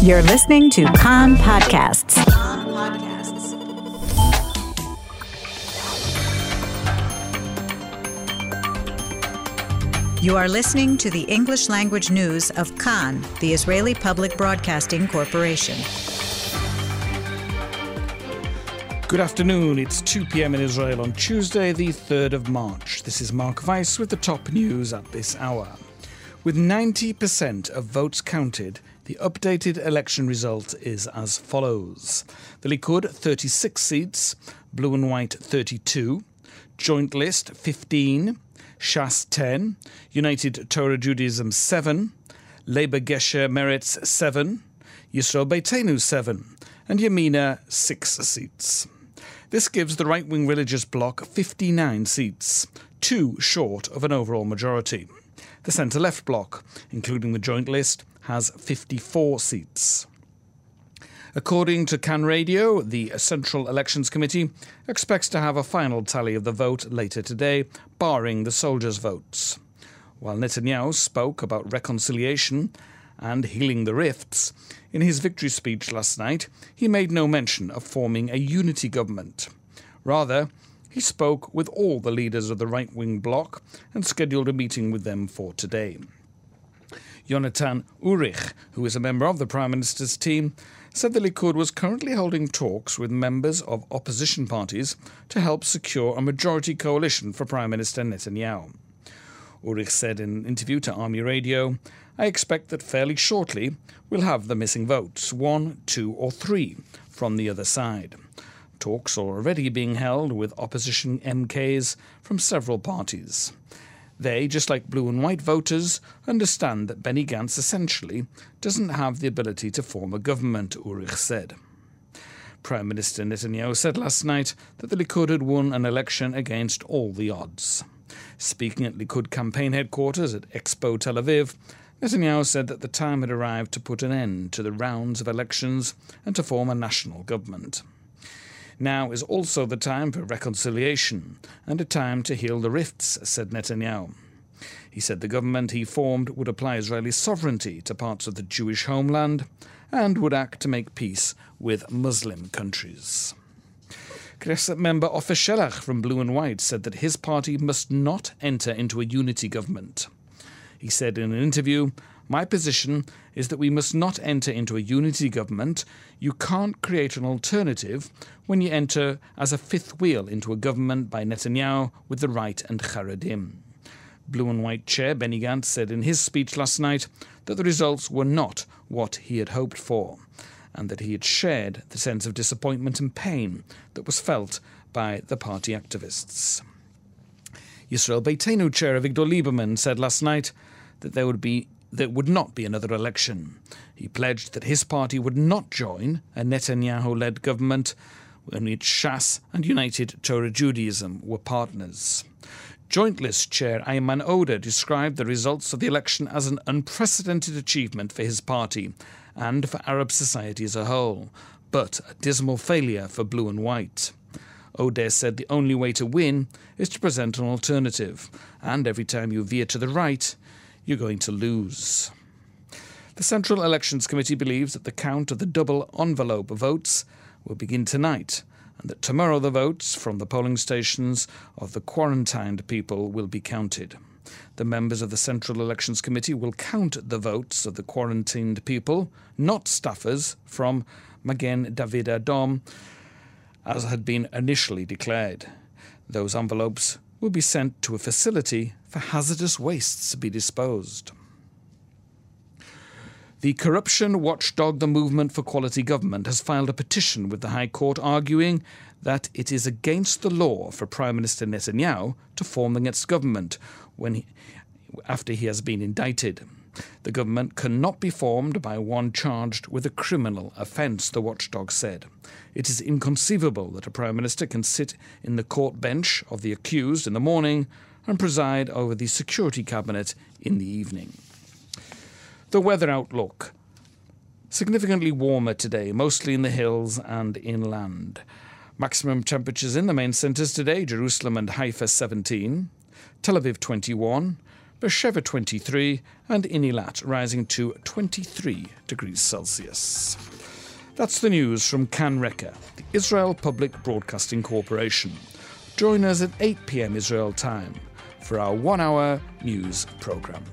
You're listening to Kan Podcasts. You are listening to the English language news of Kan, the Israeli Public Broadcasting Corporation. Good afternoon. It's 2 p.m. in Israel on Tuesday, the 3rd of March. This is Mark Weiss with the top news at this hour. With 90% of votes counted, the updated election result is as follows The Likud 36 seats, Blue and White 32, Joint List 15, Shas 10, United Torah Judaism 7, Labour Gesher Meretz 7, Yisrael Beitenu 7, and Yamina 6 seats. This gives the right wing religious bloc 59 seats, two short of an overall majority. The centre left bloc, including the joint list, has 54 seats. According to Kan Radio, the Central Elections Committee expects to have a final tally of the vote later today, barring the soldiers' votes. While Netanyahu spoke about reconciliation and healing the rifts, in his victory speech last night, he made no mention of forming a unity government. Rather, he spoke with all the leaders of the right wing bloc and scheduled a meeting with them for today. Yonatan Urich, who is a member of the Prime Minister's team, said the Likud was currently holding talks with members of opposition parties to help secure a majority coalition for Prime Minister Netanyahu. Urich said in an interview to Army Radio, I expect that fairly shortly we'll have the missing votes, one, two, or three, from the other side. Talks are already being held with opposition MKs from several parties. They, just like blue and white voters, understand that Benny Gantz essentially doesn't have the ability to form a government, Urich said. Prime Minister Netanyahu said last night that the Likud had won an election against all the odds. Speaking at Likud campaign headquarters at Expo Tel Aviv, Netanyahu said that the time had arrived to put an end to the rounds of elections and to form a national government. Now is also the time for reconciliation and a time to heal the rifts, said Netanyahu. He said the government he formed would apply Israeli sovereignty to parts of the Jewish homeland and would act to make peace with Muslim countries. Knesset member Ofer Shelach from Blue and White said that his party must not enter into a unity government. He said in an interview, my position is that we must not enter into a unity government. You can't create an alternative when you enter as a fifth wheel into a government by Netanyahu with the right and Haredim. Blue and White Chair Benny Gantz said in his speech last night that the results were not what he had hoped for, and that he had shared the sense of disappointment and pain that was felt by the party activists. Yisrael Beitenu Chair Avigdor Lieberman said last night that there would be there would not be another election. He pledged that his party would not join a Netanyahu led government in which Shas and United Torah Judaism were partners. Joint List Chair Ayman Odeh described the results of the election as an unprecedented achievement for his party and for Arab society as a whole, but a dismal failure for Blue and White. Odeh said the only way to win is to present an alternative, and every time you veer to the right, you're going to lose. The Central Elections Committee believes that the count of the double envelope votes will begin tonight, and that tomorrow the votes from the polling stations of the quarantined people will be counted. The members of the Central Elections Committee will count the votes of the quarantined people, not staffers from Magen David Adom, as had been initially declared. Those envelopes will be sent to a facility for hazardous wastes to be disposed. The corruption watchdog, the Movement for Quality Government, has filed a petition with the High Court arguing that it is against the law for Prime Minister Netanyahu to form the next government when he, after he has been indicted. The government cannot be formed by one charged with a criminal offence, the watchdog said. It is inconceivable that a Prime Minister can sit in the court bench of the accused in the morning and preside over the Security Cabinet in the evening. The weather outlook. Significantly warmer today, mostly in the hills and inland. Maximum temperatures in the main centres today Jerusalem and Haifa 17, Tel Aviv 21, Beersheba 23, and in Eilat rising to 23 degrees Celsius. That's the news from Kan Reka, the Israel Public Broadcasting Corporation. Join us at 8 pm Israel time for our one hour news programme.